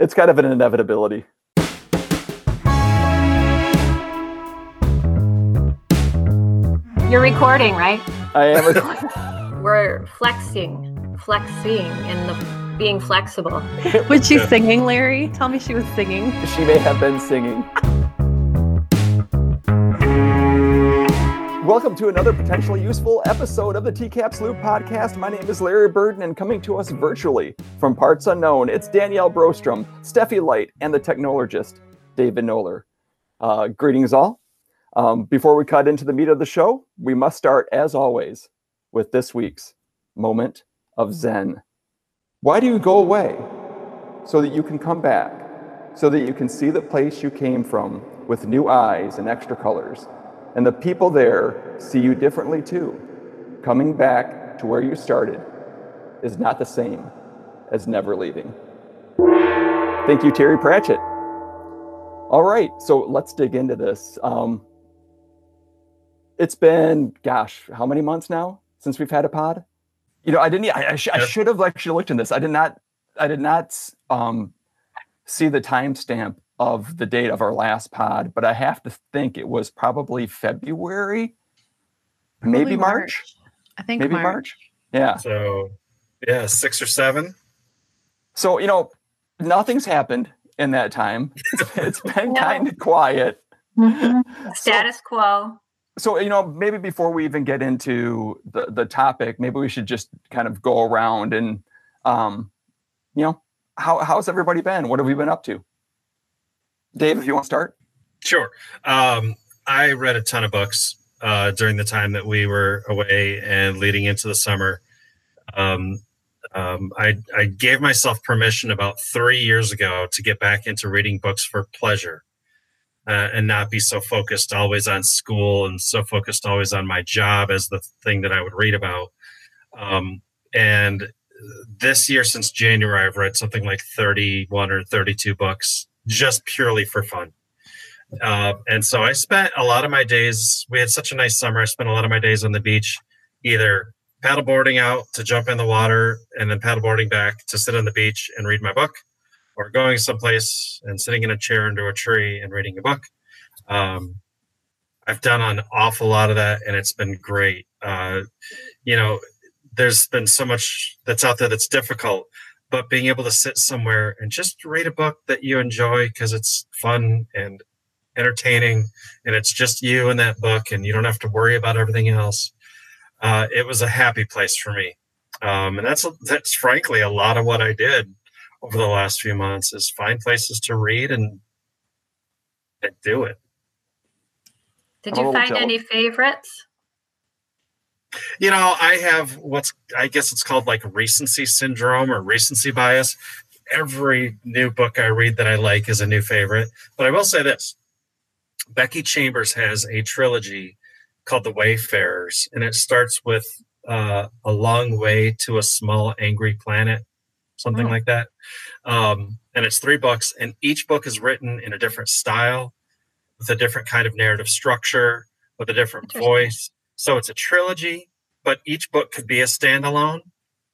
It's kind of an inevitability. You're recording, right? I am recording. We're flexing, flexing, and the being flexible. Was she singing, Larry? Tell me she was singing. she may have been singing. Welcome to another potentially useful episode of the TCAPS Loop podcast. My name is Larry Burden, and coming to us virtually from parts unknown, it's Danielle Brostrom, Steffi Light, and the technologist, David Noller. Uh, greetings, all. Um, before we cut into the meat of the show, we must start, as always, with this week's moment of Zen. Why do you go away? So that you can come back, so that you can see the place you came from with new eyes and extra colors. And the people there see you differently too. Coming back to where you started is not the same as never leaving. Thank you, Terry Pratchett. All right, so let's dig into this. Um, it's been, gosh, how many months now since we've had a pod? You know, I didn't. I, I, sh- I should have actually looked in this. I did not. I did not um, see the timestamp of the date of our last pod, but I have to think it was probably February, maybe Probably March, I think maybe March. March. Yeah. So, yeah, six or seven. So you know, nothing's happened in that time. it's been No. kind of quiet. Status quo. so you know maybe before we even get into the the topic maybe we should just kind of go around and um you know how how's everybody been what have we been up to dave if you want to start Sure. Um, I read a ton of books uh, during the time that we were away and leading into the summer. Um, um, I, I gave myself permission about three years ago to get back into reading books for pleasure uh, and not be so focused always on school and so focused always on my job as the thing that I would read about. Um, and this year, since January, I've read something like 31 or 32 books just purely for fun. Uh, and so I spent a lot of my days. We had such a nice summer. I spent a lot of my days on the beach, either paddleboarding out to jump in the water and then paddleboarding back to sit on the beach and read my book, or going someplace and sitting in a chair under a tree and reading a book. Um, I've done an awful lot of that, and it's been great. Uh, you know, there's been so much that's out there that's difficult, but being able to sit somewhere and just read a book that you enjoy because it's fun and entertaining and it's just you and that book and you don't have to worry about everything else uh, it was a happy place for me um, and that's that's frankly a lot of what i did over the last few months is find places to read and, and do it Did you find jealous. any favorites? You know i have what's i guess it's called like recency syndrome or recency bias. Every new book i read that i like is a new favorite. But i will say this. Becky chambers has a trilogy called the wayfarers and it starts with uh, a long way to a small angry planet something Oh. like that. Um, and it's three books and each book is written in a different style with a different kind of narrative structure with a different voice so it's a trilogy, but each book could be a standalone.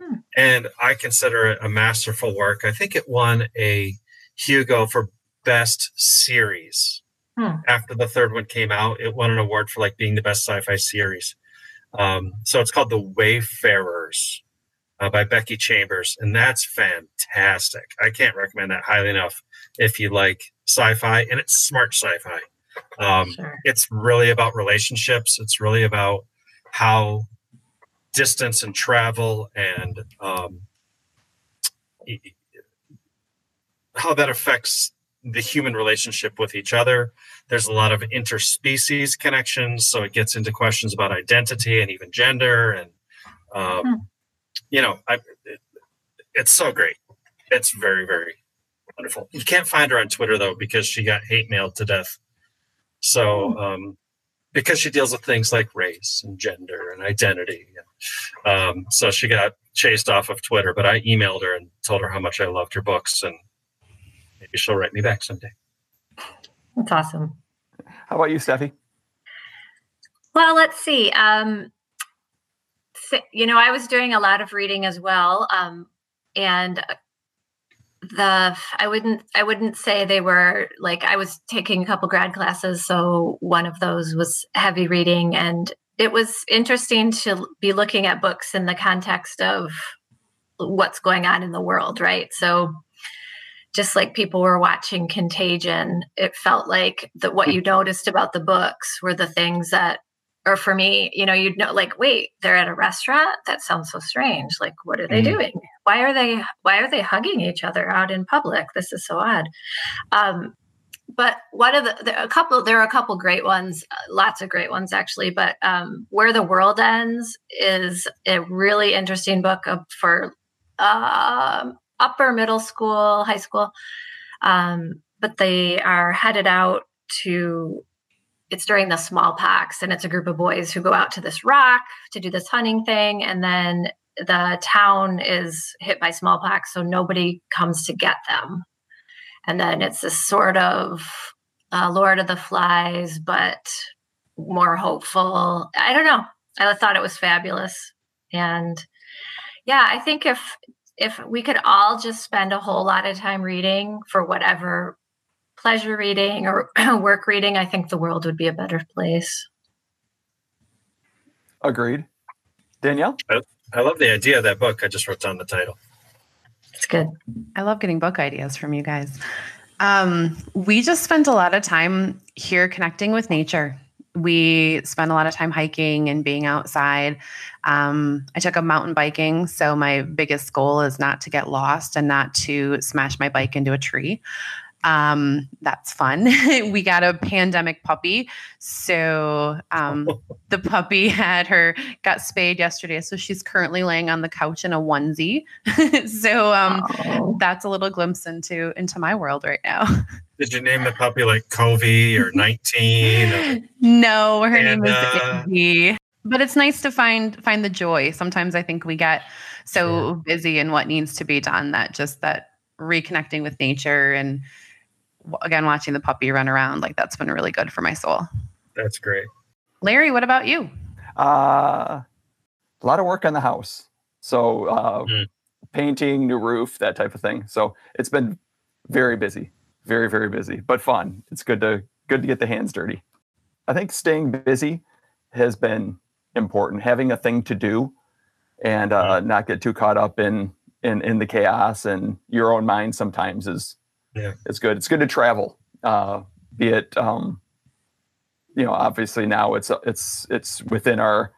Hmm. And I consider it a masterful work. I think it won a Hugo for best series. Hmm. After the third one came out, it won an award for like being the best sci-fi series. Um, so it's called The Wayfarers uh, by Becky Chambers, and that's fantastic. I can't recommend that highly enough if you like sci-fi, and it's smart sci-fi. Um, Sure. it's really about relationships. It's really about how distance and travel and um, how that affects the human relationship with each other. There's a lot of interspecies connections, so it gets into questions about identity and even gender. And um, Hmm. you know, I, it, it's so great. It's very, very wonderful. You can't find her on Twitter though because she got hate mailed to death. So, um, because she deals with things like race and gender and identity, um, so she got chased off of Twitter. But I emailed her and told her how much I loved her books, and maybe she'll write me back someday. That's awesome. how about you steffi Well, let's see. Um, th- you know, I was doing a lot of reading as well. Um, and uh, the I wouldn't I wouldn't say they were like I was taking a couple grad classes, so one of those was heavy reading, and it was interesting to be looking at books in the context of what's going on in the world, right? So just like people were watching Contagion, it felt like that what you noticed about the books were the things that or for me, you know, you'd know like, wait, they're at a restaurant? That sounds so strange. Like, what are they mm-hmm. doing? Why are they why are they hugging each other out in public? This is so odd. Um, but one of the, the, a couple there are a couple great ones uh, lots of great ones actually but um, where the world ends is a really interesting book for uh, upper middle school high school um, but they are headed out to it's during the smallpox and it's a group of boys who go out to this rock to do this hunting thing and then the town is hit by smallpox so nobody comes to get them and then it's this sort of uh, lord of the flies but more hopeful i don't know i thought it was fabulous and yeah i think if if we could all just spend a whole lot of time reading for whatever pleasure reading or work reading, I think the world would be a better place. Agreed. Danielle? I, love the idea of that book. I just wrote down the title. It's good. I love getting book ideas from you guys. Um, we just spent a lot of time here connecting with nature. We spent a lot of time hiking and being outside. Um, I took up mountain biking. So, my biggest goal is not to get lost and not to smash my bike into a tree. Um, that's fun. we got a pandemic puppy. So um, the puppy had her got spayed yesterday. So she's currently laying on the couch in a onesie. so um, oh. that's a little glimpse into into my world right now. Did you name the puppy like Covey or 19? Or no, her name is Izzy. But it's nice to find find the joy. Sometimes I think we get so yeah. busy in what needs to be done that just that reconnecting with nature and again watching the puppy run around like that's been really good for my soul. That's great. Larry what about you? Uh a lot of work on the house. So uh mm. painting new roof that type of thing. So it's been very busy very very busy but fun. It's good to good to get the hands dirty. I think staying busy has been important. Having a thing to do and uh, mm. not get too caught up in in in the chaos and your own mind sometimes is yeah, it's good. It's good to travel. Uh, be it, um, you know, obviously now it's it's it's within our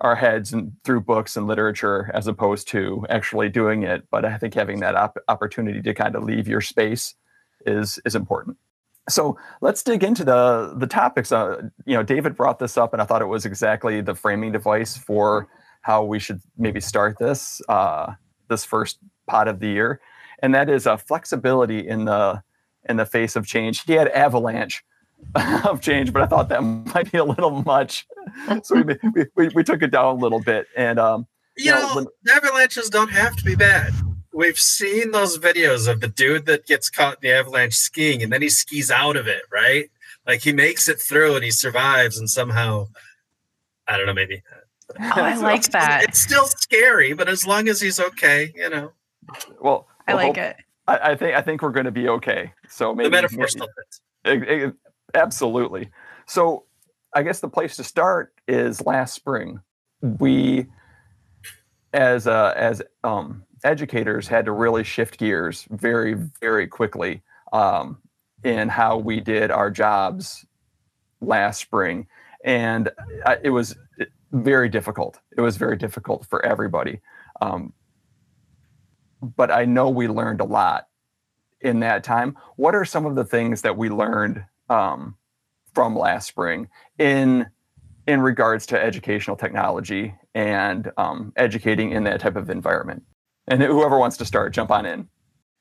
our heads and through books and literature as opposed to actually doing it. But I think having that op- opportunity to kind of leave your space is is important. So let's dig into the the topics. Uh, you know, David brought this up, and I thought it was exactly the framing device for how we should maybe start this uh, this first pot of the year and that is a flexibility in the in the face of change. He had avalanche of change, but I thought that might be a little much, so we we, we took it down a little bit. And um, you, you know, know when, avalanches don't have to be bad. We've seen those videos of the dude that gets caught in the avalanche skiing, and then he skis out of it, right? Like he makes it through and he survives, and somehow, I don't know, maybe. Oh, I like that. It's still scary, but as long as he's okay, you know. Well, I like it. I, I, think I think we're going to be okay. So maybe the metaphor still fits. It, it, absolutely. So I guess the place to start is last spring. We, as uh, as um, educators, had to really shift gears very very quickly um, in how we did our jobs last spring, and it was very difficult. It was very difficult for everybody. Um, but I know we learned a lot in that time. What are some of the things that we learned um, from last spring in in regards to educational technology and um, educating in that type of environment? And whoever wants to start, jump on in.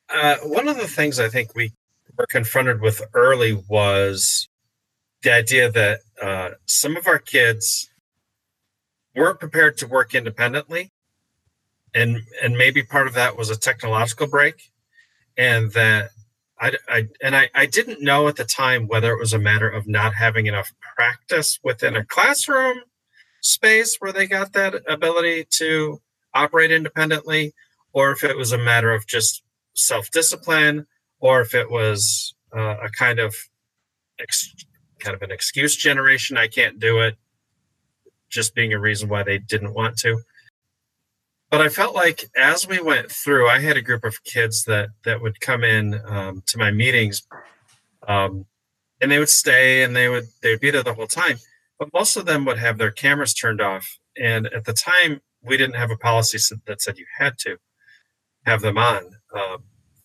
Uh, one of the things I think we were confronted with early was the idea that uh, some of our kids weren't prepared to work independently and and maybe part of that was a technological break and that I, I and I, I didn't know at the time whether it was a matter of not having enough practice within a classroom space where they got that ability to operate independently or if it was a matter of just self discipline or if it was uh, a kind of ex- kind of an excuse generation. I can't do it, just being a reason why they didn't want to. But I felt like as we went through, I had a group of kids that that would come in um, to my meetings, um, and they would stay and they would they would be there the whole time. But most of them would have their cameras turned off, and at the time we didn't have a policy that said you had to have them on. Um,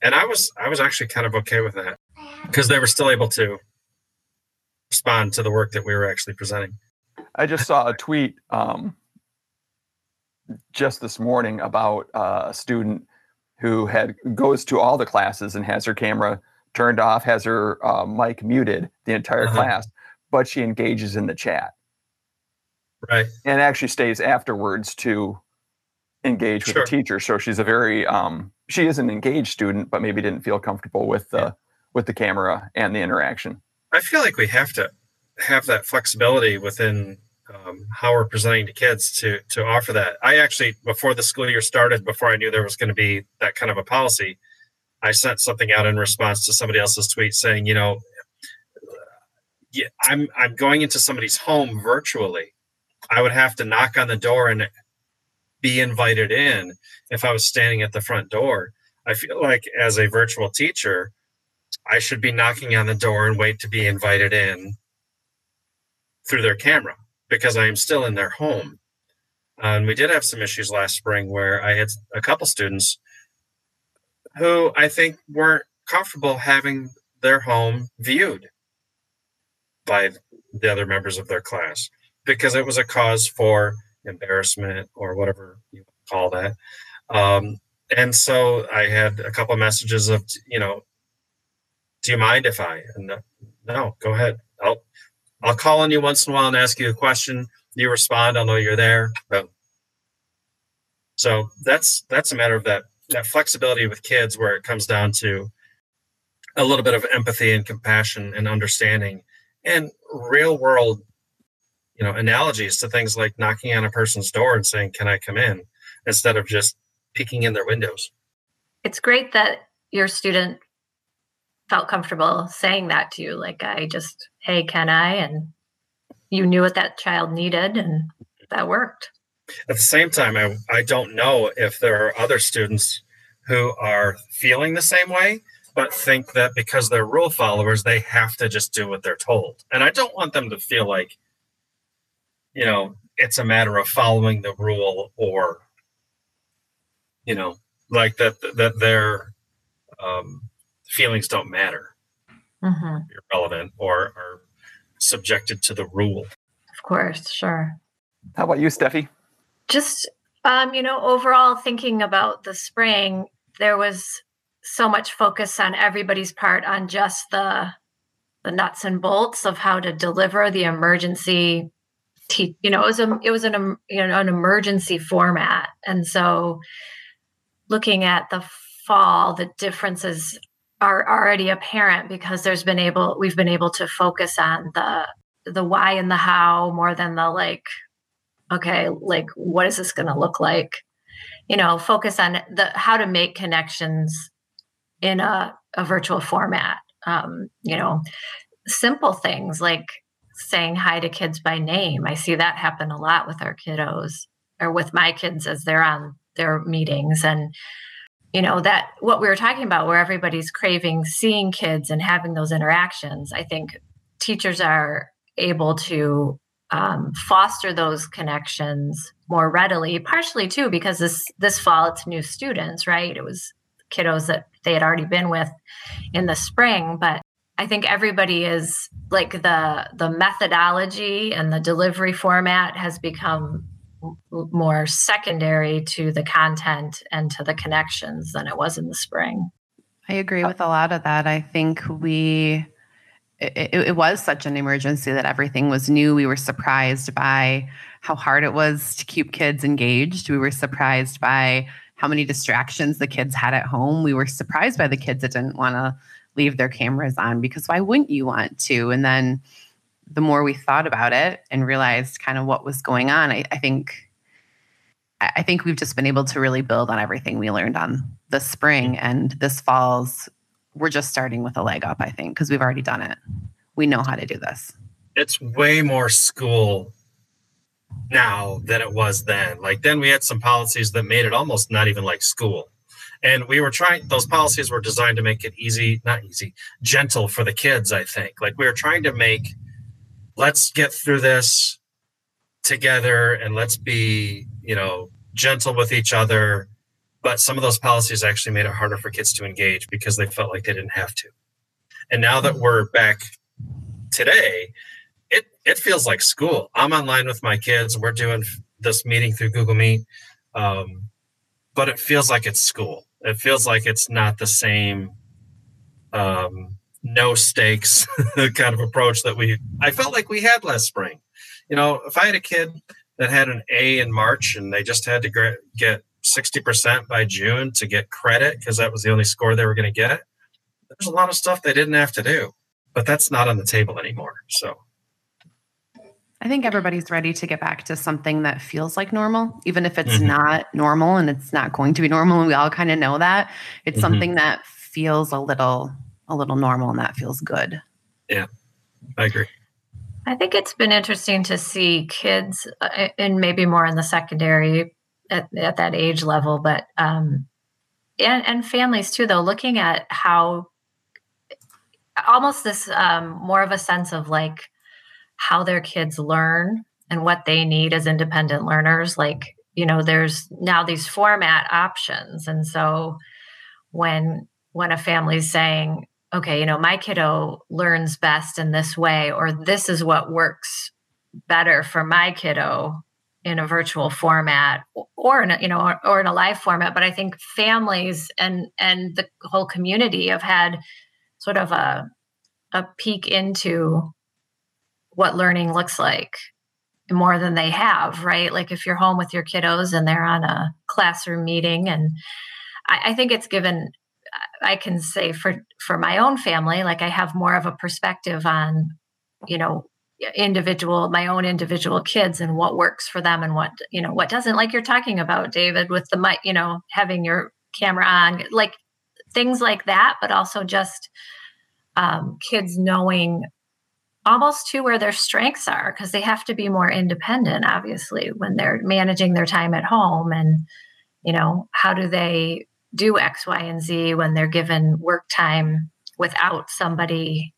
and I was I was actually kind of okay with that because they were still able to respond to the work that we were actually presenting. I just saw a tweet um, just this morning about uh, a student who had goes to all the classes and has her camera turned off, has her uh, mic muted the entire uh-huh. class, but she engages in the chat. Right. And actually stays afterwards to engage with sure. the teacher. So she's a very um, she is an engaged student, but maybe didn't feel comfortable with the yeah. with the camera and the interaction. I feel like we have to have that flexibility within um, how we're presenting to kids to to offer that. I actually before the school year started, before I knew there was going to be that kind of a policy, I sent something out in response to somebody else's tweet saying, you know, I'm I'm going into somebody's home virtually. I would have to knock on the door and be invited in if I was standing at the front door. I feel like as a virtual teacher, I should be knocking on the door and wait to be invited in through their camera because I am still in their home. Uh, and we did have some issues last spring where I had a couple students who I think weren't comfortable having their home viewed by the other members of their class because it was a cause for embarrassment or whatever you call that. Um, and so I had a couple of messages of, you know, do you mind if I? And no, go ahead. I'll I'll call on you once in a while and ask you a question. You respond. I'll know you're there. But so that's that's a matter of that that flexibility with kids, where it comes down to a little bit of empathy and compassion and understanding, and real world you know analogies to things like knocking on a person's door and saying can i come in instead of just peeking in their windows it's great that your student felt comfortable saying that to you like i just hey can i? And you knew what that child needed and that worked. At the same time i, I don't know if there are other students who are feeling the same way but think that because they're rule followers they have to just do what they're told. And i don't want them to feel like you know, it's a matter of following the rule or, you know, like that, that their um, feelings don't matter, mm-hmm. irrelevant or are subjected to the rule. Of course, sure. How about you, Steffi? Just, um, you know, overall thinking about the spring, there was so much focus on everybody's part on just the the nuts and bolts of how to deliver the emergency te- you know it was a it was an you know an emergency format and so looking at the fall the differences are already apparent because there's been able we've been able to focus on the the why and the how more than the like okay like what is this going to look like you know focus on the how to make connections in a, a virtual format um, you know simple things like saying hi to kids by name. I see that happen a lot with our kiddos or with my kids as they're on their meetings and you know that what we were talking about where everybody's craving seeing kids and having those interactions i think teachers are able to um, foster those connections more readily partially too because this this fall it's new students right? It was kiddos that they had already been with in the spring but I think everybody is like the the methodology and the delivery format has become more secondary to the content and to the connections than it was in the spring. I agree uh, with a lot of that. I think we it, it, was such an emergency that everything was new. We were surprised by how hard it was to keep kids engaged. We were surprised by how many distractions the kids had at home. We were surprised by the kids that didn't want to leave their cameras on because why wouldn't you want to? And then the more we thought about it and realized kind of what was going on, I, I think I think we've just been able to really build on everything we learned on the spring and this fall's. We're just starting with a leg up, I think, because we've already done it. We know how to do this. It's way more school now than it was then. Like then we had some policies that made it almost not even like school. And we were trying those policies were designed to make it easy, not easy, gentle for the kids, I think. Like we were trying to make let's get through this together and let's be, you know, gentle with each other. But some of those policies actually made it harder for kids to engage because they felt like they didn't have to. And now that we're back today, it it feels like school. I'm online with my kids. We're doing this meeting through Google Meet, um, but it feels like it's school. It feels like it's not the same um, no stakes kind of approach that we. I felt like we had last spring. You know, if I had a kid that had an A in March and they just had to get 60% by June to get credit because that was the only score they were going to get, there's a lot of stuff they didn't have to do. But that's not on the table anymore. So I think everybody's ready to get back to something that feels like normal, even if it's mm-hmm. not normal and it's not going to be normal. And we all kind of know that. It's mm-hmm. something that feels a little a little normal and that feels good. Yeah. I agree. I think it's been interesting to see kids uh, and maybe more in the secondary at, at that age level, but um, and, and families too, though, looking at how almost this um, more of a sense of like how their kids learn and what they need as independent learners like you know there's now these format options and so when when a family's saying okay you know my kiddo learns best in this way or this is what works better for my kiddo in a virtual format or in a, you know or, or in a live format but i think families and and the whole community have had sort of a a peek into what learning looks like more than they have, right? Like if you're home with your kiddos and they're on a classroom meeting, and I, I think it's given. I can say for for my own family, like I have more of a perspective on, you know, individual my own individual kids and what works for them and what you know what doesn't. Like you're talking about david with the mic you know having your camera on like things like that but also just um, kids knowing almost to where their strengths are because they have to be more independent obviously when they're managing their time at home and you know how do they do x y and z when they're given work time without somebody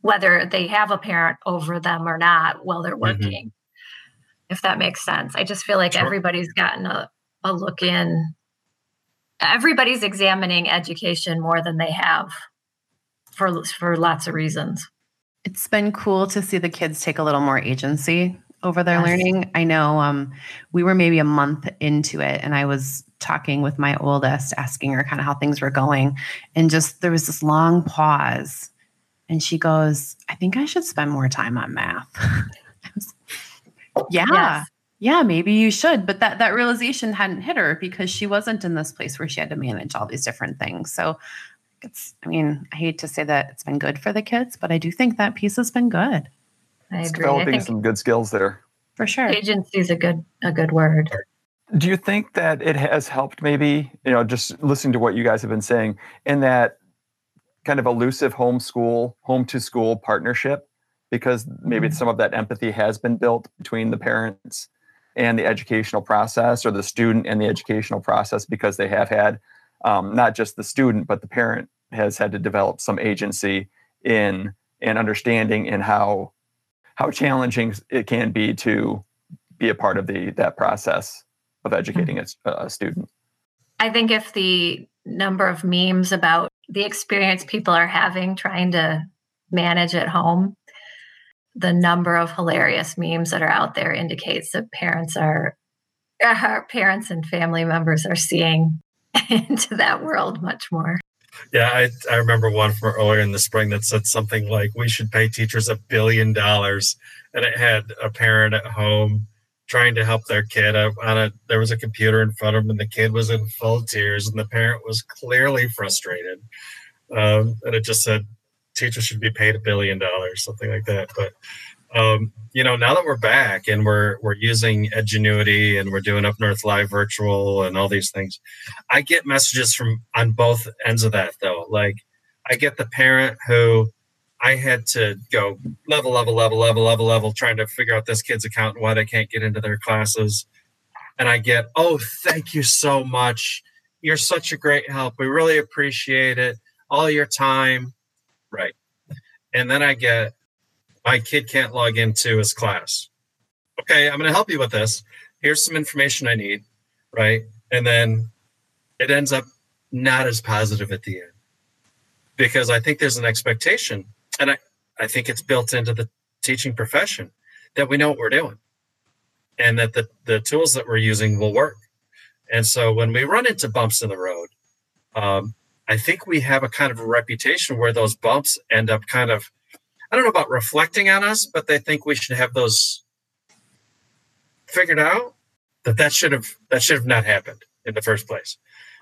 whether they have a parent over them or not while they're mm-hmm. working mm-hmm. if that makes sense i just feel like sure. everybody's gotten a, a look in everybody's examining education more than they have for for lots of reasons it's been cool to see the kids take a little more agency over their yes. learning. I know um, we were maybe a month into it, and I was talking with my oldest, asking her kind of how things were going. And just there was this long pause. And she goes, I think I should spend more time on math. yeah. Yes. Yeah, maybe you should. But that that realization hadn't hit her because she wasn't in this place where she had to manage all these different things. So it's i mean i hate to say that it's been good for the kids but i do think that piece has been good i agree. Developing some good skills there. For sure. Agency is a good a good word. Do you think that it has helped maybe you know just listening to what you guys have been saying in that kind of elusive homeschool home to school partnership? Because maybe mm-hmm. some of that empathy has been built between the parents and the educational process or the student and the educational process because they have had um, not just the student but the parent has had to develop some agency in and understanding in how how challenging it can be to be a part of the that process of educating mm-hmm. a, a student. I think if the number of memes about the experience people are having trying to manage at home, the number of hilarious memes that are out there indicates that parents are, uh, parents and family members are seeing into that world much more. Yeah, I, I remember one from earlier in the spring that said something like, we should pay teachers a billion dollars. And it had a parent at home trying to help their kid on a there was a computer in front of him and the kid was in full tears and the parent was clearly frustrated um, and it just said teachers should be paid a billion dollars something like that but um, you know, now that we're back and we're we're using Edgenuity and we're doing Up North Live virtual and all these things, I get messages from on both ends of that though. Like I get the parent who I had to go level, level, level, level, level, level, trying to figure out this kid's account and why they can't get into their classes. And I get, oh, thank you so much. You're such a great help. We really appreciate it. All your time. Right. And then I get, my kid can't log into his class. Okay, I'm going to help you with this. Here's some information I need. Right. And then it ends up not as positive at the end because I think there's an expectation and I, I think it's built into the teaching profession that we know what we're doing and that the, the tools that we're using will work. And so when we run into bumps in the road, um, I think we have a kind of a reputation where those bumps end up kind of, I don't know about reflecting on us, but they think we should have those figured out that that should have that should have not happened in the first place.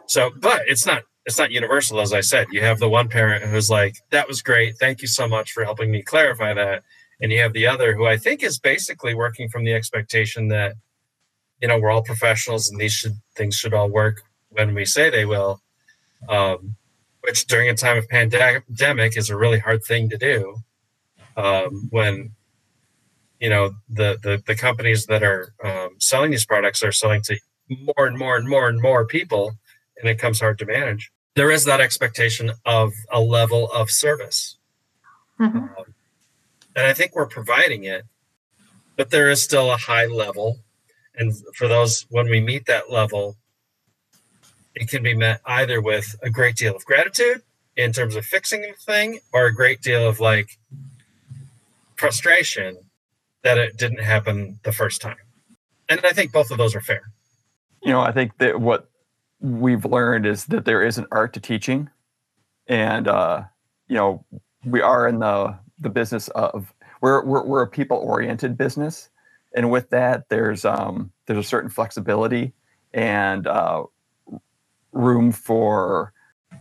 So, but it's not it's not universal, as I said. You have the one parent who's like, "That was great. Thank you so much for helping me clarify that," and you have the other who I think is basically working from the expectation that, you know, we're all professionals and these should things should all work when we say they will. Um, which during a time of pandemic is a really hard thing to do. Um, when you know the, the the companies that are um, selling these products are selling to more and more and more and more people and it comes hard to manage. There is that expectation of a level of service. Mm-hmm. Um, and I think we're providing it, but there is still a high level. And for those, when we meet that level, it can be met either with a great deal of gratitude in terms of fixing the thing or a great deal of like frustration that it didn't happen the first time. And I think both of those are fair. You know, I think that what we've learned is that there is an art to teaching, and uh, you know we are in the the business of we're we're, we're a people oriented business, and with that there's um, there's a certain flexibility and uh, room for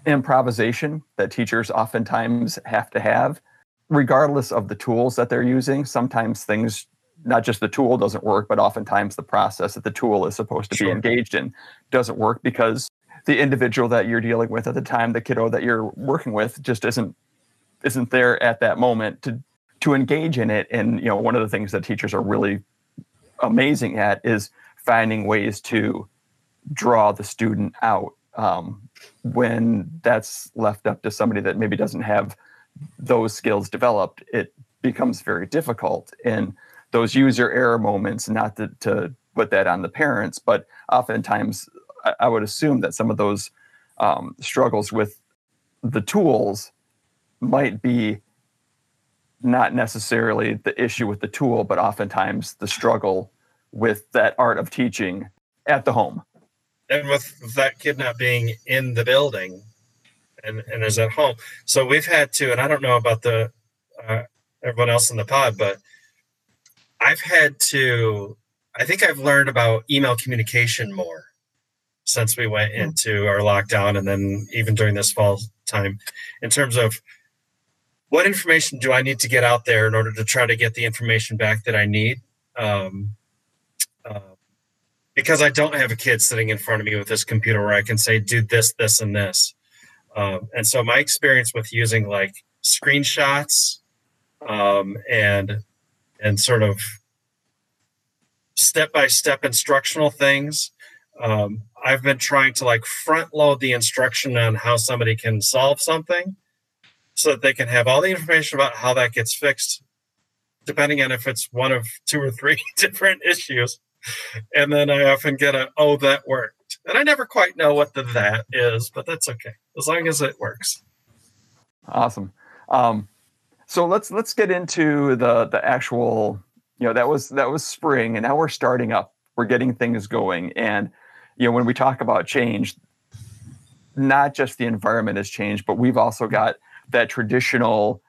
improvisation that teachers oftentimes have to have regardless of the tools that they're using sometimes things not just the tool doesn't work, but oftentimes the process that the tool is supposed to sure. be engaged in doesn't work because the individual that you're dealing with at the time, the kiddo that you're working with, just isn't isn't there at that moment to to engage in it. And you know, one of the things that teachers are really amazing at is finding ways to draw the student out um, when that's left up to somebody that maybe doesn't have those skills developed. It becomes very difficult and those user error moments, not to, to put that on the parents, but oftentimes I, I would assume that some of those um, struggles with the tools might be not necessarily the issue with the tool, but oftentimes the struggle with that art of teaching at the home. And with that kid not being in the building and, and is at home. So we've had to, and I don't know about the uh, everyone else in the pod, but I've had to, I think I've learned about email communication more since we went hmm. into our lockdown and then even during this fall time in terms of what information do I need to get out there in order to try to get the information back that I need? Um, uh, because I don't have a kid sitting in front of me with this computer where I can say, do this, this, and this. Um, and so my experience with using like screenshots um, and and sort of step by step instructional things. Um, I've been trying to like front load the instruction on how somebody can solve something so that they can have all the information about how that gets fixed, depending on if it's one of two or three different issues. And then I often get a, oh, that worked. And I never quite know what the that is, but that's okay as long as it works. Awesome. Um, so let's let's get into the the actual you know that was that was spring and now we're starting up we're getting things going and you know when we talk about change not just the environment has changed but we've also got that traditional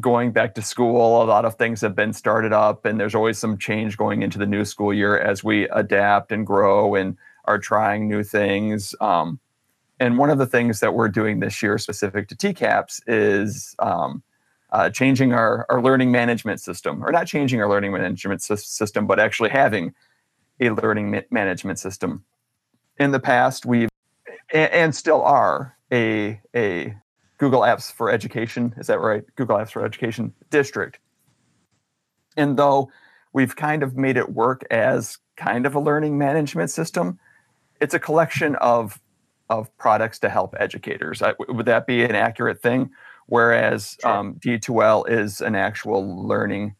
going back to school a lot of things have been started up and there's always some change going into the new school year as we adapt and grow and are trying new things um, and one of the things that we're doing this year specific to tcaps is um, uh, changing our, our learning management system, or not changing our learning management system, but actually having a learning ma- management system. In the past, we've and, and still are a a Google Apps for Education. Is that right? Google Apps for Education district. And though we've kind of made it work as kind of a learning management system, it's a collection of of products to help educators. would that be an accurate thing? Whereas sure. um, D2L is an actual learning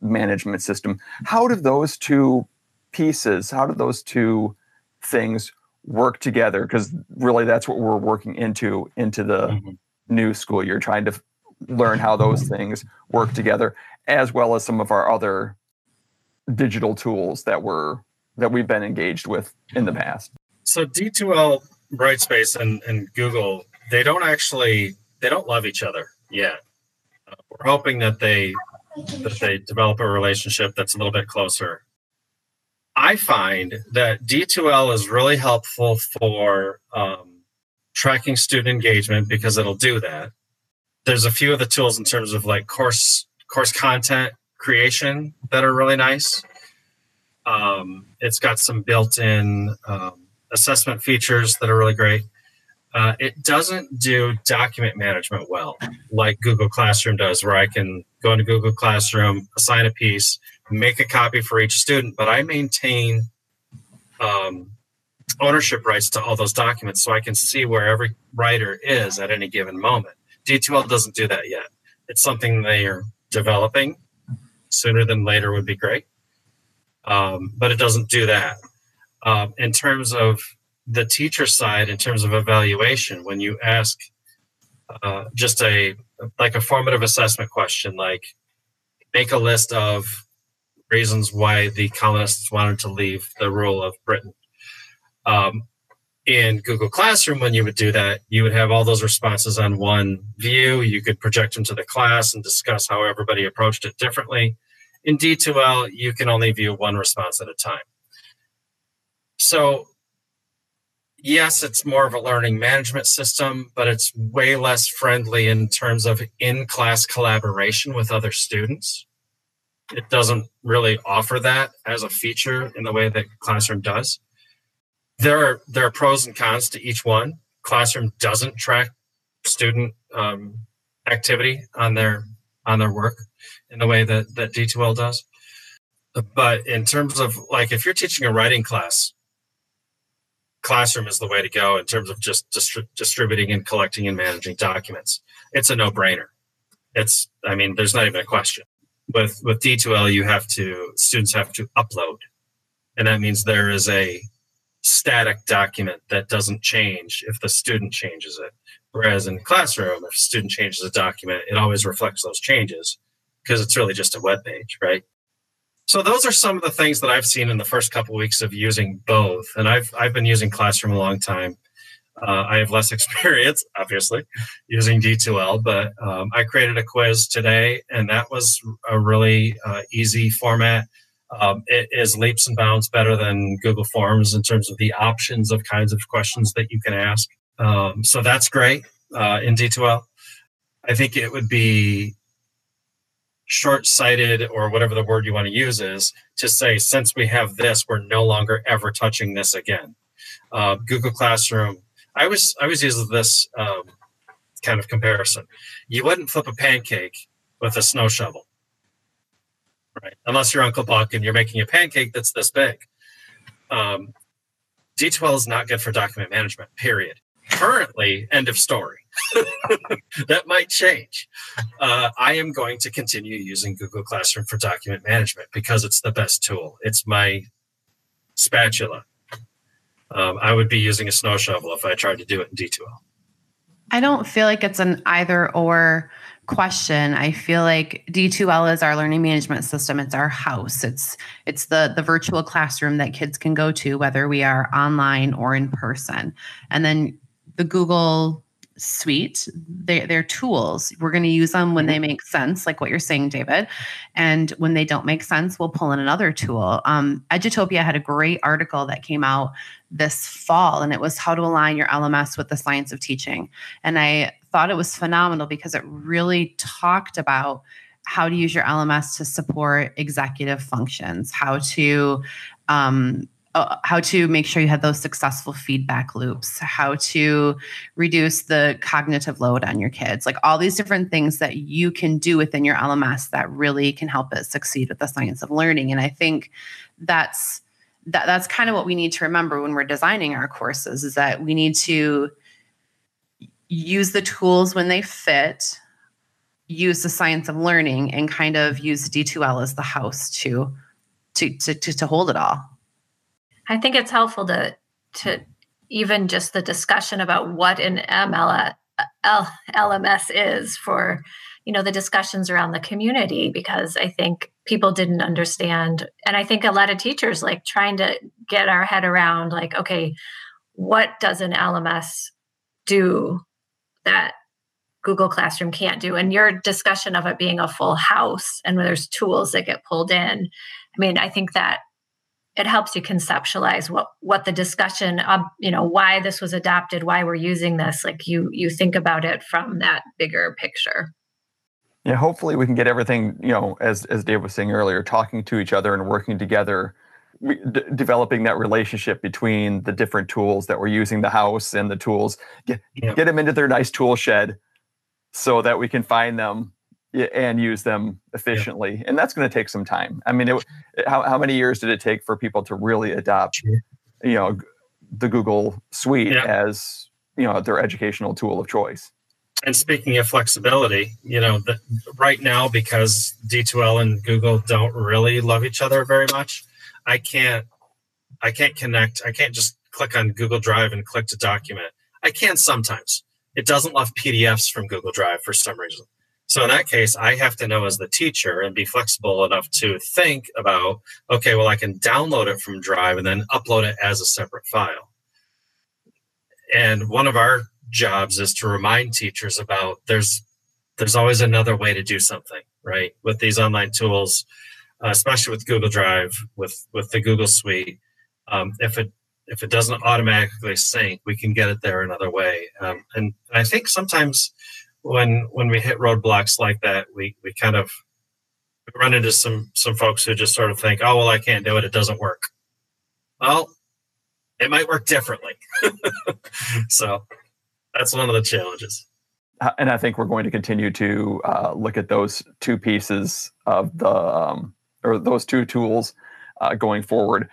management system. How do those two pieces, how do those two things work together? Because really, that's what we're working into into the mm-hmm. new school year, trying to learn how those things work together, as well as some of our other digital tools that we're that we've been engaged with in the past. So D2L Brightspace and, and Google, they don't actually they don't love each other yet. Uh, we're hoping that they that they develop a relationship that's a little bit closer. I find that D2L is really helpful for um, tracking student engagement because it'll do that. There's a few of the tools in terms of like course course content creation that are really nice. Um, it's got some built-in um, assessment features that are really great. Uh, it doesn't do document management well, like Google Classroom does, where I can go into Google Classroom, assign a piece, make a copy for each student, but I maintain um, ownership rights to all those documents so I can see where every writer is at any given moment. D2L doesn't do that yet. It's something they are developing. Sooner than later would be great, um, but it doesn't do that. Um, in terms of the teacher side, in terms of evaluation, when you ask uh, just a like a formative assessment question, like make a list of reasons why the colonists wanted to leave the rule of Britain. Um, in Google Classroom, when you would do that, you would have all those responses on one view. You could project them to the class and discuss how everybody approached it differently. In D2L, you can only view one response at a time. So, yes, it's more of a learning management system, but it's way less friendly in terms of in class collaboration with other students. It doesn't really offer that as a feature in the way that Classroom does. There are there are pros and cons to each one. Classroom doesn't track student um, activity on their on their work in the way that that D2L does. But in terms of like if you're teaching a writing class, Classroom is the way to go in terms of just distri- distributing and collecting and managing documents. It's a no-brainer. It's, I mean, there's not even a question. With with D2L, you have to students have to upload, and that means there is a static document that doesn't change if the student changes it. Whereas in Classroom, if a student changes a document, it always reflects those changes because it's really just a web page, right? So those are some of the things that I've seen in the first couple of weeks of using both, and I've I've been using Classroom a long time. Uh, I have less experience, obviously, using D2L, but um, I created a quiz today, and that was a really uh, easy format. Um, it is leaps and bounds better than Google Forms in terms of the options of kinds of questions that you can ask. Um, so that's great uh, in D2L. I think it would be short-sighted or whatever the word you want to use is to say since we have this we're no longer ever touching this again. Uh, google classroom i was i was using this um, kind of comparison. You wouldn't flip a pancake with a snow shovel. Right. Unless you're uncle buck and you're making a pancake that's this big. Um, d2l is not good for document management period. Currently end of story that might change. Uh, i am going to continue using google classroom for document management because it's the best tool. It's my spatula. Um, i would be using a snow shovel if i tried to do it in d2l i don't feel like it's an either or question. I feel like d2l is our learning management system. It's our house. It's it's the the virtual classroom that kids can go to whether we are online or in person. And then the Google suite they, they're tools. We're going to use them when they mm-hmm. make sense like what you're saying david. And when they don't make sense we'll pull in another tool. Um, edutopia had a great article that came out this fall and it was how to align your lms with the science of teaching. And i thought it was phenomenal because it really talked about how to use your LMS to support executive functions, how to um, uh, how to make sure you have those successful feedback loops, how to reduce the cognitive load on your kids, like all these different things that you can do within your LMS that really can help it succeed with the science of learning. And I think that's that that's kind of what we need to remember when we're designing our courses is that we need to use the tools when they fit use the science of learning and kind of use d2l as the house to to to, to hold it all i think it's helpful to to even just the discussion about what an ml lms is for you know the discussions around the community because i think people didn't understand. And i think a lot of teachers like trying to get our head around like okay what does an lms do that google classroom can't do? And your discussion of it being a full house and where there's tools that get pulled in i mean i think that it helps you conceptualize what what the discussion of you know why this was adopted why we're using this like you you think about it from that bigger picture yeah, hopefully we can get everything, you know, as as Dave was saying earlier, talking to each other and working together, d- developing that relationship between the different tools that we're using, the house and the tools. Get, yeah. get them into their nice tool shed, so that we can find them and use them efficiently. Yeah. And that's going to take some time. I mean, it, how how many years did it take for people to really adopt, you know, the Google Suite yeah. as you know their educational tool of choice? and speaking of flexibility, you know, the, right now because D2L and Google don't really love each other very much, I can't I can't connect. I can't just click on Google Drive and click to document. I can sometimes. It doesn't love PDFs from Google Drive for some reason. So in that case, I have to know as the teacher and be flexible enough to think about, okay, well, I can download it from Drive and then upload it as a separate file. And one of our jobs is to remind teachers about there's there's always another way to do something right with these online tools uh, especially with google drive with with the google suite um, if it if it doesn't automatically sync we can get it there another way um, and i think sometimes when when we hit roadblocks like that we we kind of run into some some folks who just sort of think oh well i can't do it it doesn't work well it might work differently so that's one of the challenges. Uh, and I think we're going to continue to uh, look at those two pieces of the um, or those two tools uh, going forward.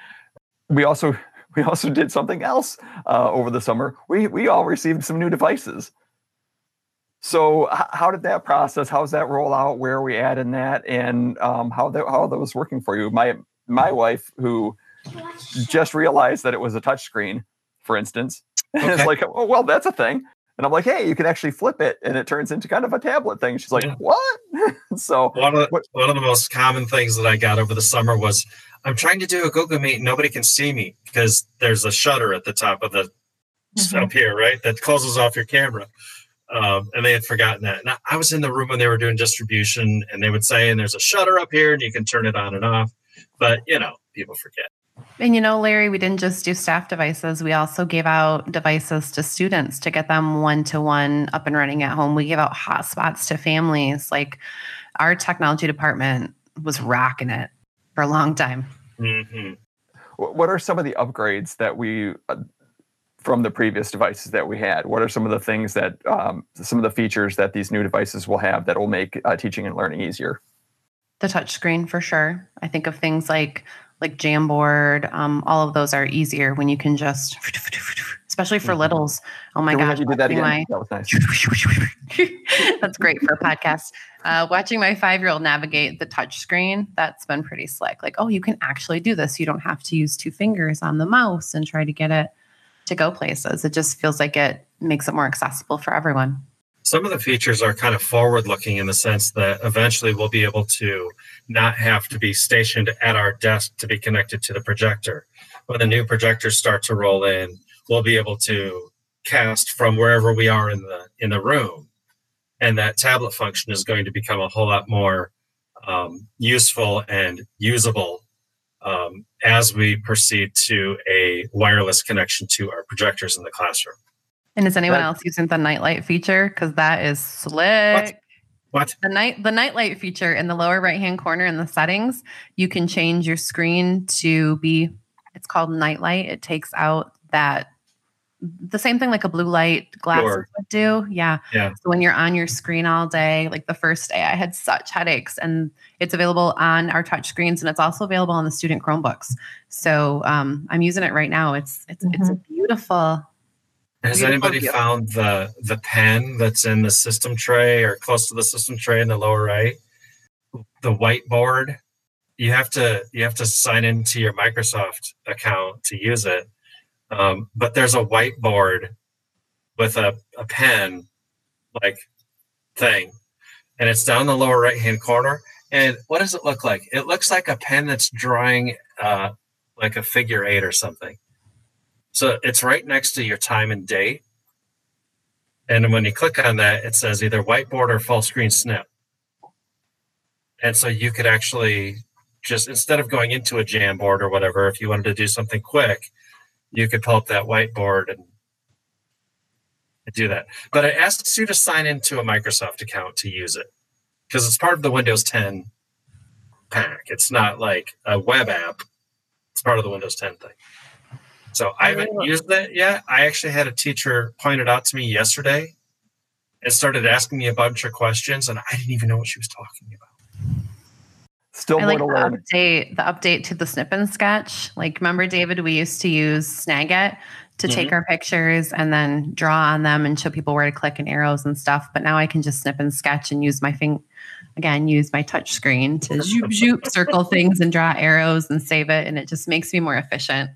We also we also did something else uh, over the summer. We we all received some new devices. So how did that process? How's that roll out? Where are we at in that? And um, how that how that was working for you? My my wife who just realized that it was a touchscreen, for instance, okay. it's like, oh, well, that's a thing. And I'm like, hey, you can actually flip it and it turns into kind of a tablet thing. She's like, yeah. what? so one of, the, one of the most common things that I got over the summer was I'm trying to do a Google Meet and nobody can see me because there's a shutter at the top of the mm-hmm. up here, right? That closes off your camera. Um, and they had forgotten that. And I was in the room when they were doing distribution and they would say, and there's a shutter up here and you can turn it on and off. But, you know, people forget. And you know, Larry, we didn't just do staff devices. We also gave out devices to students to get them one to one up and running at home. We gave out hotspots to families. Like our technology department was rocking it for a long time. Mm-hmm. What are some of the upgrades that we, uh, from the previous devices that we had? What are some of the things that, um, some of the features that these new devices will have that will make uh, teaching and learning easier? The touchscreen for sure. I think of things like like Jamboard. Um, all of those are easier when you can just, especially for mm-hmm. littles. Oh my gosh, you did that again. My, that was nice. that's great for a podcast. Uh, watching my five-year-old navigate the touch screen, that's been pretty slick. Like, oh, you can actually do this. You don't have to use two fingers on the mouse and try to get it to go places. It just feels like it makes it more accessible for everyone. Some of the features are kind of forward looking in the sense that eventually we'll be able to not have to be stationed at our desk to be connected to the projector. When the new projectors start to roll in, we'll be able to cast from wherever we are in the in the room. And that tablet function is going to become a whole lot more um, useful and usable um, as we proceed to a wireless connection to our projectors in the classroom. And is anyone That- else using the nightlight feature? Because that is slick. What? The night the nightlight feature in the lower right hand corner in the settings, you can change your screen to be it's called nightlight. It takes out that the same thing like a blue light glasses Sure. would do. Yeah. Yeah. So when you're on your screen all day, like the first day I had such headaches and it's available on our touch screens and it's also available on the student Chromebooks. So um, I'm using it right now. It's it's it's a beautiful Has Beautiful anybody view. found the the pen that's in the system tray or close to the system tray in the lower right? The whiteboard. You have to you have to sign into your Microsoft account to use it. Um, but there's a whiteboard with a, a pen like thing. And it's down the lower right hand corner. And what does it look like? It looks like a pen that's drawing uh, like a figure eight or something. So it's right next to your time and date. And when you click on that, it says either whiteboard or full screen snip. And so you could actually just, instead of going into a Jamboard or whatever, if you wanted to do something quick, you could pull up that whiteboard and do that. But it asks you to sign into a Microsoft account to use it because it's part of the Windows 10 pack. It's not like a web app, it's part of the Windows 10 thing. So I haven't Oh. used that yet. I actually had a teacher point it out to me yesterday and started asking me a bunch of questions, and I didn't even know what she was talking about. Still I more like to the learn. update, the update to the snip and sketch. Like, remember, David, we used to use Snagit to take mm-hmm. our pictures and then draw on them and show people where to click and arrows and stuff. But now I can just snip and sketch and use my thing again, use my touch screen to zoop, zoop, circle things and draw arrows and save it. And it just makes me more efficient.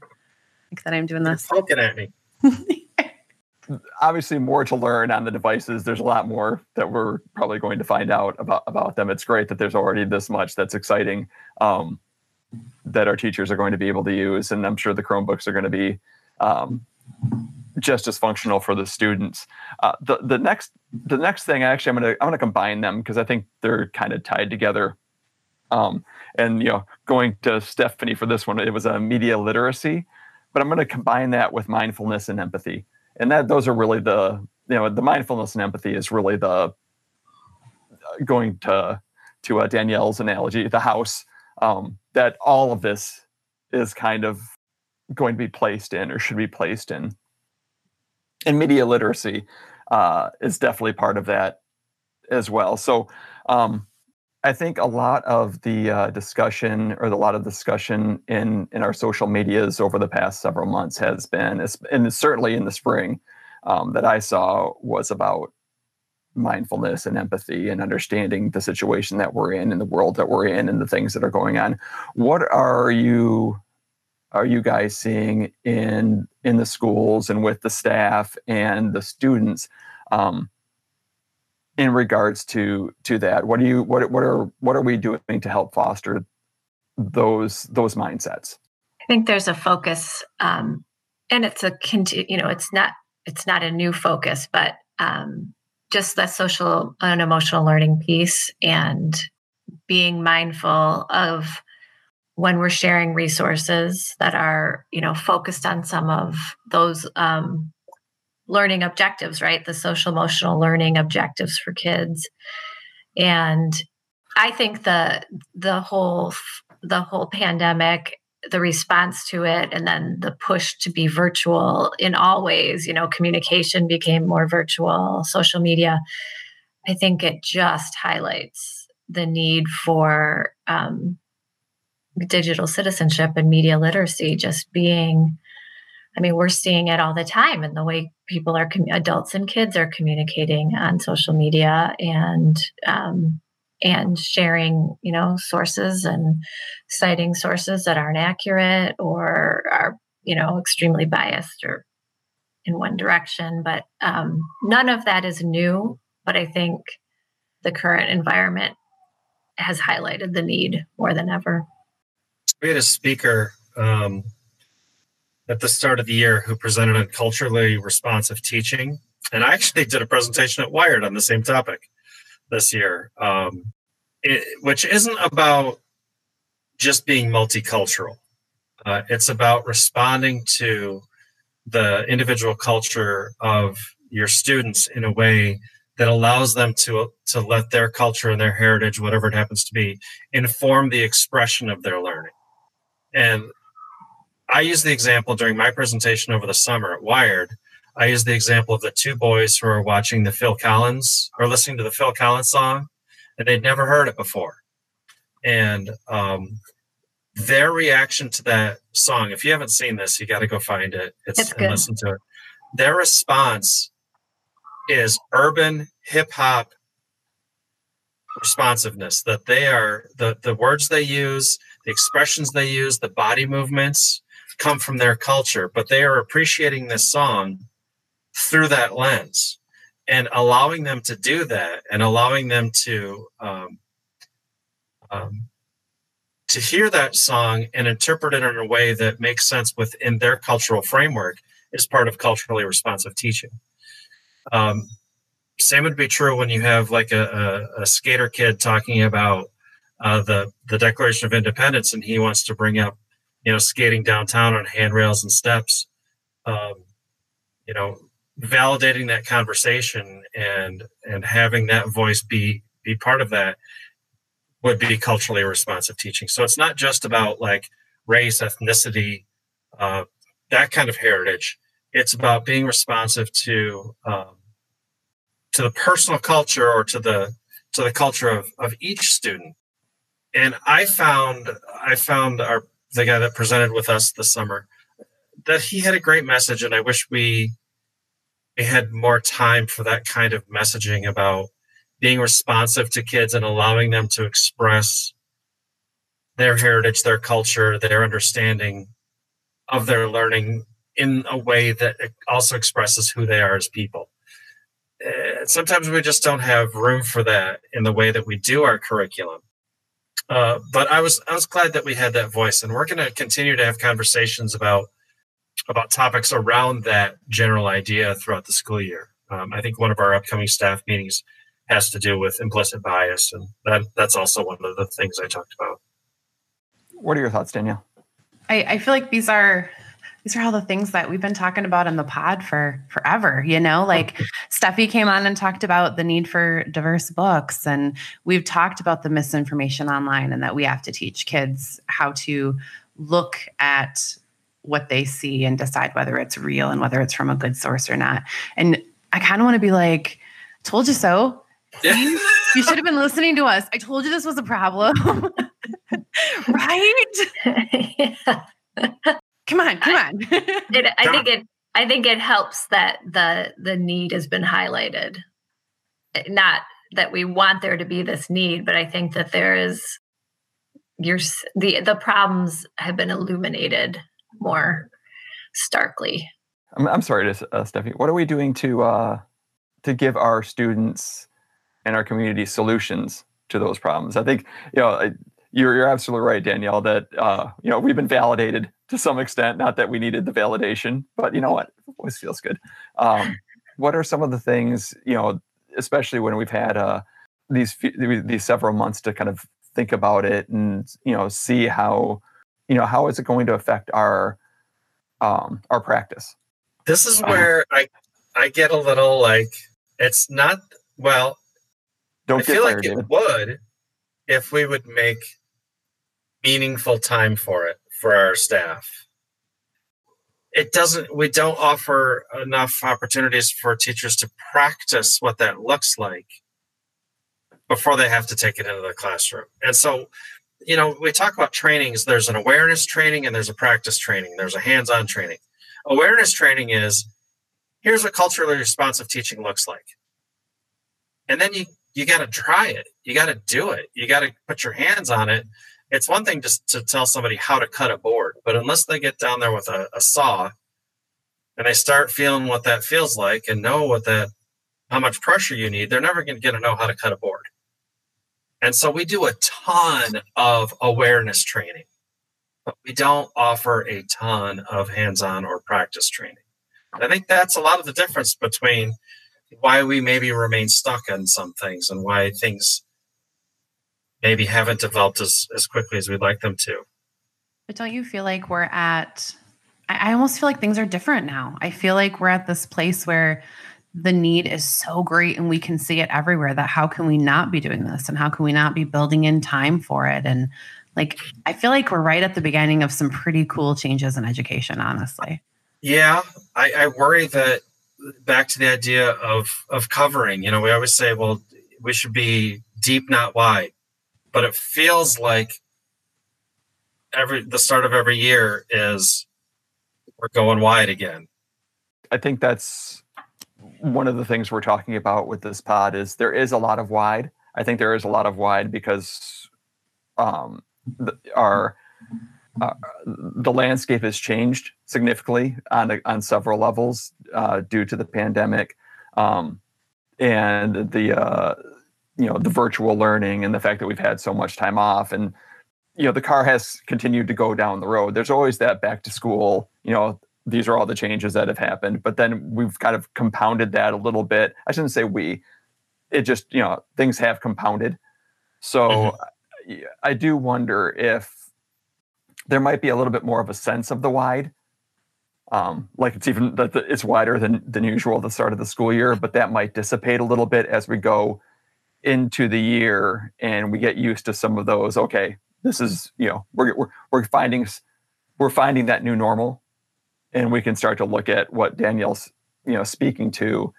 Like that I'm doing You're this. poking at me. obviously more to learn on the devices. There's a lot more that we're probably going to find out about about them. It's great that there's already this much that's exciting um, that our teachers are going to be able to use, and I'm sure the Chromebooks are going to be um, just as functional for the students. Uh, the the next the next thing actually I'm gonna I'm gonna combine them because I think they're kind of tied together. Um, and you know, going to Stephanie for this one, it was a media literacy, but I'm going to combine that with mindfulness and empathy and that those are really the you know the mindfulness and empathy is really the uh, going to to uh, Danielle's analogy the house um, that all of this is kind of going to be placed in or should be placed in. And media literacy uh, is definitely part of that as well. So um, I think a lot of the uh, discussion or a lot of discussion in in our social medias over the past several months has been, and certainly in the spring, um, that I saw was about mindfulness and empathy and understanding the situation that we're in and the world that we're in and the things that are going on. What are you are you guys seeing in in the schools and with the staff and the students? Um, in regards to to that? What do you what what are what are we doing to help foster those those mindsets? I think there's a focus, um, and it's a you know it's not it's not a new focus, but um, just the social and emotional learning piece and being mindful of when we're sharing resources that are you know focused on some of those um, learning objectives, right? The social emotional learning objectives for kids, and I think the the whole the whole pandemic the response to it and then the push to be virtual in all ways you know communication became more virtual social media i think it just highlights the need for um, digital citizenship and media literacy just being i mean we're seeing it all the time in the way people are, adults and kids are communicating on social media and um, and sharing you know sources and citing sources that aren't accurate or are you know extremely biased or in one direction. But um, none of that is new but i think the current environment has highlighted the need more than ever. We had a speaker um, at the start of the year who presented on culturally responsive teaching. And I actually did a presentation at Wired on the same topic this year, um, it, which isn't about just being multicultural. Uh, it's about responding to the individual culture of your students in a way that allows them to to let their culture and their heritage whatever it happens to be inform the expression of their learning and i use the example during my presentation over the summer at wired. I use the example of the two boys who are watching the phil collins or listening to the phil collins song and they'd never heard it before. And um, their reaction to that song if you haven't seen this you got to go find it. It's, It's and listen to it. Their response is urban hip hop responsiveness that they are the the words they use the expressions they use the body movements come from their culture but they are appreciating this song through that lens and allowing them to do that and allowing them to um, um, to hear that song and interpret it in a way that makes sense within their cultural framework is part of culturally responsive teaching. Um, same would be true when you have like a, a, a skater kid talking about uh, the the Declaration of Independence, and he wants to bring up, you know, skating downtown on handrails and steps. Um, you know, validating that conversation and and having that voice be be part of that would be culturally responsive teaching. So it's not just about like race, ethnicity, uh, that kind of heritage. It's about being responsive to um, to the personal culture or to the to the culture of, of each student. And I found I found our the guy that presented with us this summer that he had a great message, and I wish we had more time for that kind of messaging about being responsive to kids and allowing them to express their heritage, their culture, their understanding of their learning in a way that also expresses who they are as people. Uh, sometimes we just don't have room for that in the way that we do our curriculum. Uh, but I was I was glad that we had that voice, and we're going to continue to have conversations about about topics around that general idea throughout the school year. Um, I think one of our upcoming staff meetings has to do with implicit bias, and that that's also one of the things I talked about. What are your thoughts, Danielle? I, I feel like these are these are all the things that we've been talking about in the pod for forever you know? Like steffi came on and talked about the need for diverse books and we've talked about the misinformation online and that we have to teach kids how to look at what they see and decide whether it's real and whether it's from a good source or not. And i kind of want to be like told you so. You should have been listening to us. I told you this was a problem. Right? Yeah. Come on come on It, I think it. I think it helps that the the need has been highlighted. Not that we want there to be this need, but I think that there is. Your the the problems have been illuminated more starkly. I'm, I'm sorry, to, uh, Steffi. What are we doing to uh, to give our students and our community solutions to those problems? I think you know I- you're you're absolutely right, Danielle. That uh, you know we've been validated to some extent. Not that we needed the validation, but you know what, it always feels good. Um, what are some of the things you know, especially when we've had uh, these few, these several months to kind of think about it and you know see how you know how is it going to affect our um, our practice? This is Uh-huh. where I I get a little like it's not well. Don't I feel fired, like it David. would if we would make meaningful time for it for our staff. It doesn't, we don't offer enough opportunities for teachers to practice what that looks like before they have to take it into the classroom. And so, you know, we talk about trainings, there's an awareness training and there's a practice training, there's a hands on training. Awareness training is here's what culturally responsive teaching looks like. And then you you got to try it. You got to do it. You got to put your hands on it. It's one thing just to tell somebody how to cut a board, but unless they get down there with a, a saw and they start feeling what that feels like and know what that how much pressure you need, they're never going to get to know how to cut a board. And so we do a ton of awareness training, but we don't offer a ton of hands-on or practice training. I think that's a lot of the difference between why we maybe remain stuck on some things and why things maybe haven't developed as, as quickly as we'd like them to. But don't you feel like we're at, I I almost feel like things are different now. I feel like we're at this place where the need is so great and we can see it everywhere that how can we not be doing this and how can we not be building in time for it and like i feel like we're right at the beginning of some pretty cool changes in education honestly yeah i, I worry that back to the idea of of covering you know we always say well we should be deep not wide but it feels like every the start of every year is we're going wide again i think that's one of the things we're talking about with this pod is there is a lot of wide. I think there is a lot of wide because um, the, our uh, the landscape has changed significantly on on several levels uh, due to the pandemic um, and the uh, you know the virtual learning and the fact that we've had so much time off and you know the car has continued to go down the road. There's always that back to school you know these are all the changes that have happened. But then we've kind of compounded that a little bit. I shouldn't say we. It just you know things have compounded. So mm-hmm. I do wonder if there might be a little bit more of a sense of the wide. Um, like it's even that it's wider than than usual at the start of the school year, but that might dissipate a little bit as we go into the year and we get used to some of those. Okay, this is you know we're we're, we're finding we're finding that new normal and we can start to look at what Danielle's you know speaking to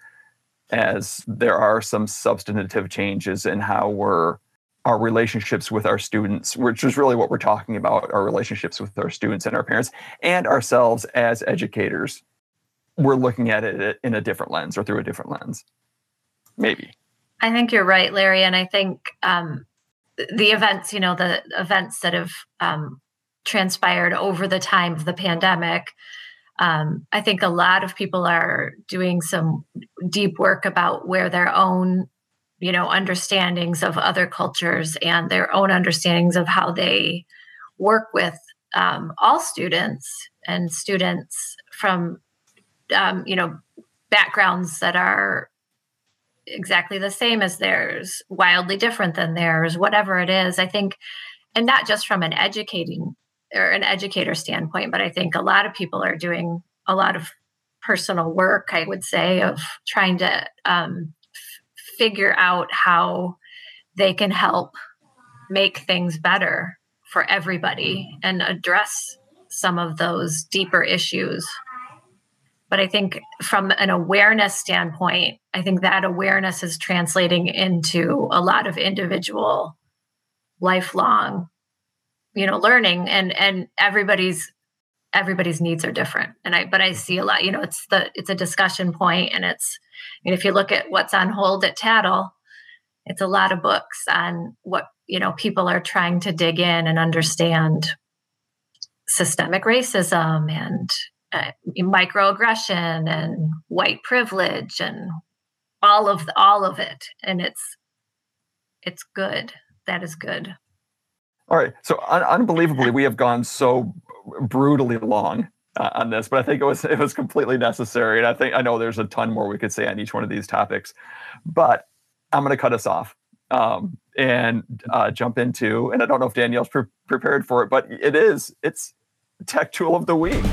as there are some substantive changes in how we're our relationships with our students, which is really what we're talking about our relationships with our students and our parents and ourselves as educators. We're looking at it uh, in a different lens or through a different lens. Maybe. I think you're right, Larry. And I think um, the events, you know, the events that have um, transpired over the time of the pandemic um, I think a lot of people are doing some deep work about where their own, you know, understandings of other cultures and their own understandings of how they work with um, all students and students from, um, you know, backgrounds that are exactly the same as theirs, wildly different than theirs, whatever it is. I think, and not just from an educating or an educator standpoint, but I think a lot of people are doing a lot of personal work, I would say, of trying to um, f- figure out how they can help make things better for everybody and address some of those deeper issues. But I think from an awareness standpoint, I think that awareness is translating into a lot of individual lifelong you know learning and and everybody's everybody's needs are different. And i but i see a lot you know it's the it's a discussion point and it's I if you look at what's on hold at TADL it's a lot of books on what you know people are trying to dig in and understand systemic racism and uh, microaggression and white privilege and all of the, all of it and it's it's good that is good all right. So un- unbelievably, we have gone so brutally long uh, on this, but I think it was it was completely necessary. And I think I know there's a ton more we could say on each one of these topics, but I'm going to cut us off um, and uh, jump into. And I don't know if Danielle's pre- prepared for it, but it is. It's Tech Tool of the Week.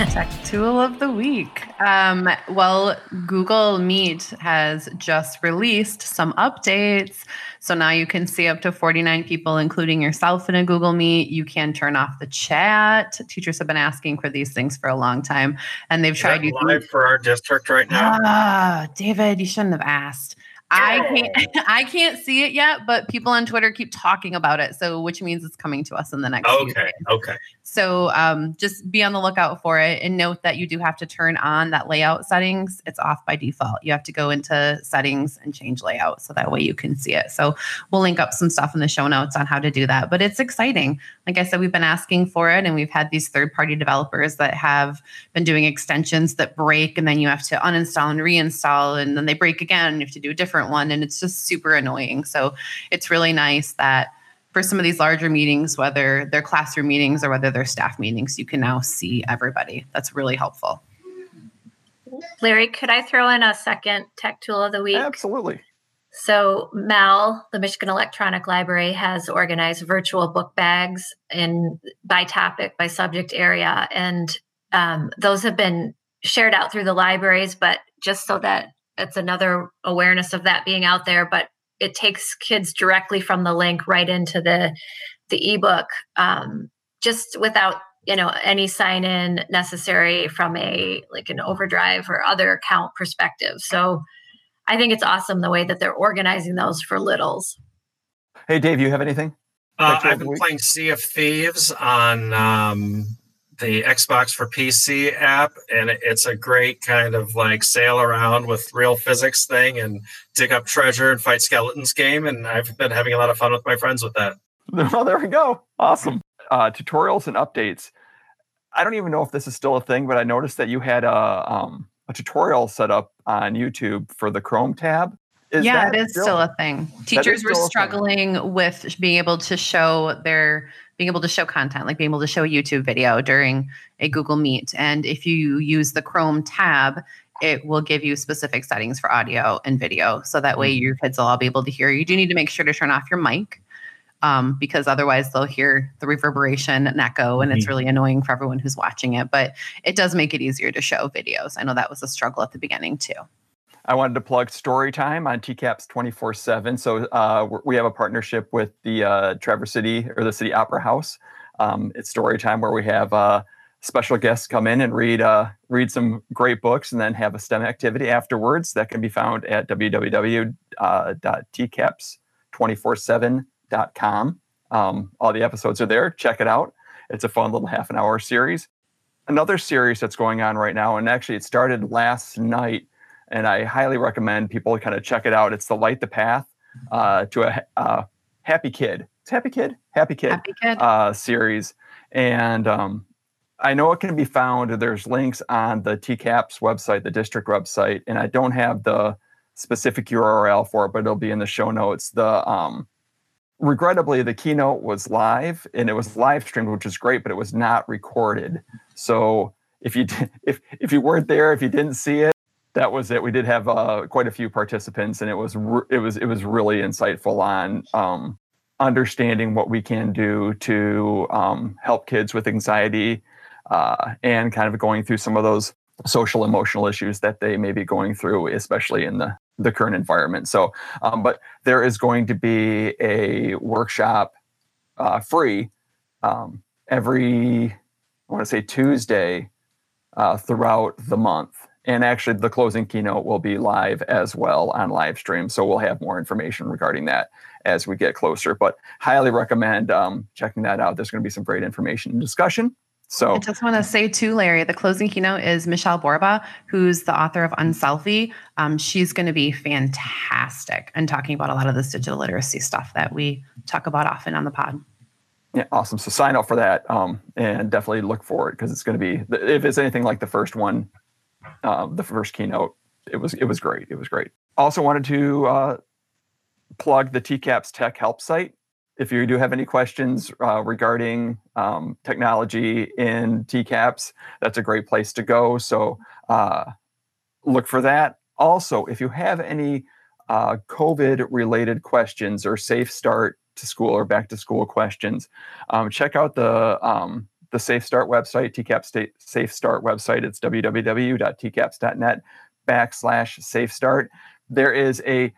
Tech Tool of the Week. Um, well, Google Meet has just released some updates. So now you can see up to 49 people, including yourself, in a Google Meet. You can turn off the chat. Teachers have been asking for these things for a long time, and they've Is tried using live for our district right now. Ah, David, you shouldn't have asked. I can't I can't see it yet, but people on Twitter keep talking about it. So which means it's coming to us in the next Okay. Okay. So um, just be on the lookout for it and note that you do have to turn on that layout settings. It's off by default. You have to go into settings and change layout so that way you can see it. So we'll link up some stuff in the show notes on how to do that. But it's exciting. Like I said, we've been asking for it and we've had these third party developers that have been doing extensions that break and then you have to uninstall and reinstall and then they break again. You have to do a different one and it's just super annoying. So it's really nice that for some of these larger meetings, whether they're classroom meetings or whether they're staff meetings, you can now see everybody. That's really helpful. Larry, could I throw in a second tech tool of the week? Absolutely. So, MEL, the Michigan Electronic Library, has organized virtual book bags in by topic, by subject area, and um, those have been shared out through the libraries, but just so that it's another awareness of that being out there. But it takes kids directly from the link right into the the ebook, um, just without you know any sign in necessary from a like an overdrive or other account perspective. So I think it's awesome the way that they're organizing those for littles. Hey, Dave, you have anything? Uh, I've been playing Sea of Thieves on um, the Xbox for PC app, and it's a great kind of like sail around with real physics thing and dig up treasure and fight skeletons game. And I've been having a lot of fun with my friends with that. Well, there we go. Awesome. Uh, tutorials and updates. I don't even know if this is still a thing, but I noticed that you had a, um, a tutorial set up on YouTube for the Chrome tab. Is yeah, it is still, still a thing. Teachers were struggling with being able to show their being able to show content, like being able to show a YouTube video during a Google Meet. And if you use the Chrome tab, it will give you specific settings for audio and video. So that way mm-hmm. your kids will all be able to hear. You do need to make sure to turn off your mic um, because otherwise they'll hear the reverberation and echo, and it's mm-hmm. really annoying for everyone who's watching it. But it does make it easier to show videos. I know that was a struggle at the beginning too. I wanted to plug Storytime on TCAPS 24 7. So uh, we have a partnership with the uh, Traverse City or the City Opera House. Um, it's Storytime where we have uh, special guests come in and read uh, read some great books and then have a STEM activity afterwards. That can be found at www.tcaps247.com. Um, all the episodes are there. Check it out. It's a fun little half an hour series. Another series that's going on right now, and actually it started last night and I highly recommend people kind of check it out. It's the Light the Path uh, to a uh, Happy Kid. It's Happy Kid, Happy Kid, Happy Kid. Uh, series, and um, I know it can be found. There's links on the TCAPS website, the district website, and I don't have the specific URL for it, but it'll be in the show notes. The um, regrettably, the keynote was live and it was live streamed, which is great, but it was not recorded. So if you did, if if you weren't there, if you didn't see it, that was it. We did have uh, quite a few participants, and it was re- it was it was really insightful on um, understanding what we can do to um, help kids with anxiety uh, and kind of going through some of those social emotional issues that they may be going through, especially in the the current environment. So, um, but there is going to be a workshop uh, free um, every I want to say Tuesday uh, throughout the month and actually, the closing keynote will be live as well on live stream. So we'll have more information regarding that as we get closer. But highly recommend um, checking that out. There's going to be some great information and discussion. So I just want to say too, Larry, the closing keynote is Michelle Borba, who's the author of Unselfie. Um, she's going to be fantastic and talking about a lot of this digital literacy stuff that we talk about often on the pod. Yeah, awesome. So sign up for that um, and definitely look for it because it's going to be, if it's anything like the first one, uh, the first keynote. It was it was great. It was great. Also wanted to uh, plug the TCAPS Tech Help site. If you do have any questions uh, regarding um, technology in TCAPS, that's a great place to go. So uh, look for that. Also, if you have any uh, COVID related questions or safe start to school or back to school questions, um, check out the um, the Safe Start website, TCAP State Safe Start website. It's www.tcaps.net backslash Safe Start. There is a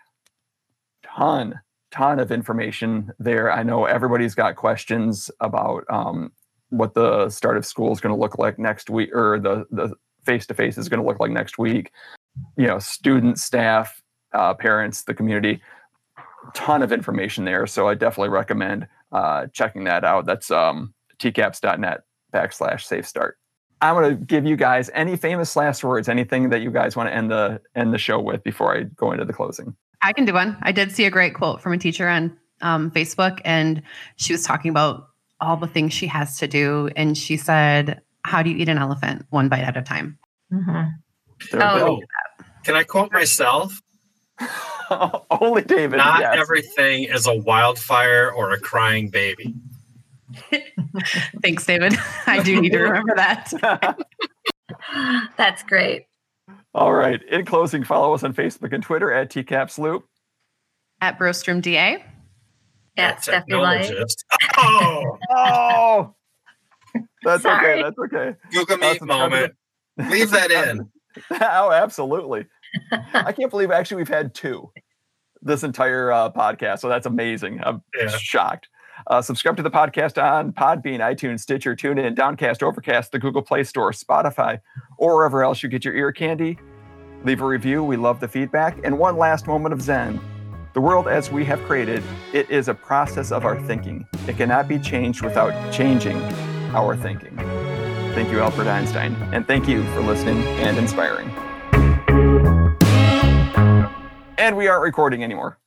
ton, ton of information there. I know everybody's got questions about um, what the start of school is going to look like next week, or the face to face is going to look like next week. You know, students, staff, uh, parents, the community. Ton of information there, so I definitely recommend uh, checking that out. That's um, tcaps.net backslash safe start. I'm going to give you guys any famous last words, anything that you guys want to end the end the show with before I go into the closing. I can do one. I did see a great quote from a teacher on um, Facebook, and she was talking about all the things she has to do, and she said, "How do you eat an elephant? One bite at a time." Mm-hmm. Oh, can I quote myself? Only David. Not yes. everything is a wildfire or a crying baby. Thanks, David. I do need to remember that. That's great. All right. In closing, follow us on Facebook and Twitter at TCAPS Loop. At Brostrom DA. At Steffi Light. Oh. oh. That's Sorry. okay. That's okay. Google Meet subscribe to moment. Leave that in. oh, absolutely. I can't believe actually we've had two this entire uh, podcast. So that's amazing. I'm Yeah. shocked. Uh, subscribe to the podcast on Podbean, iTunes, Stitcher, TuneIn, Downcast, Overcast, the Google Play Store, Spotify, or wherever else you get your ear candy. Leave a review. We love the feedback. And one last moment of Zen. The world as we have created, it is a process of our thinking. It cannot be changed without changing our thinking. Thank you, Albert Einstein. And thank you for listening and inspiring. And we aren't recording anymore.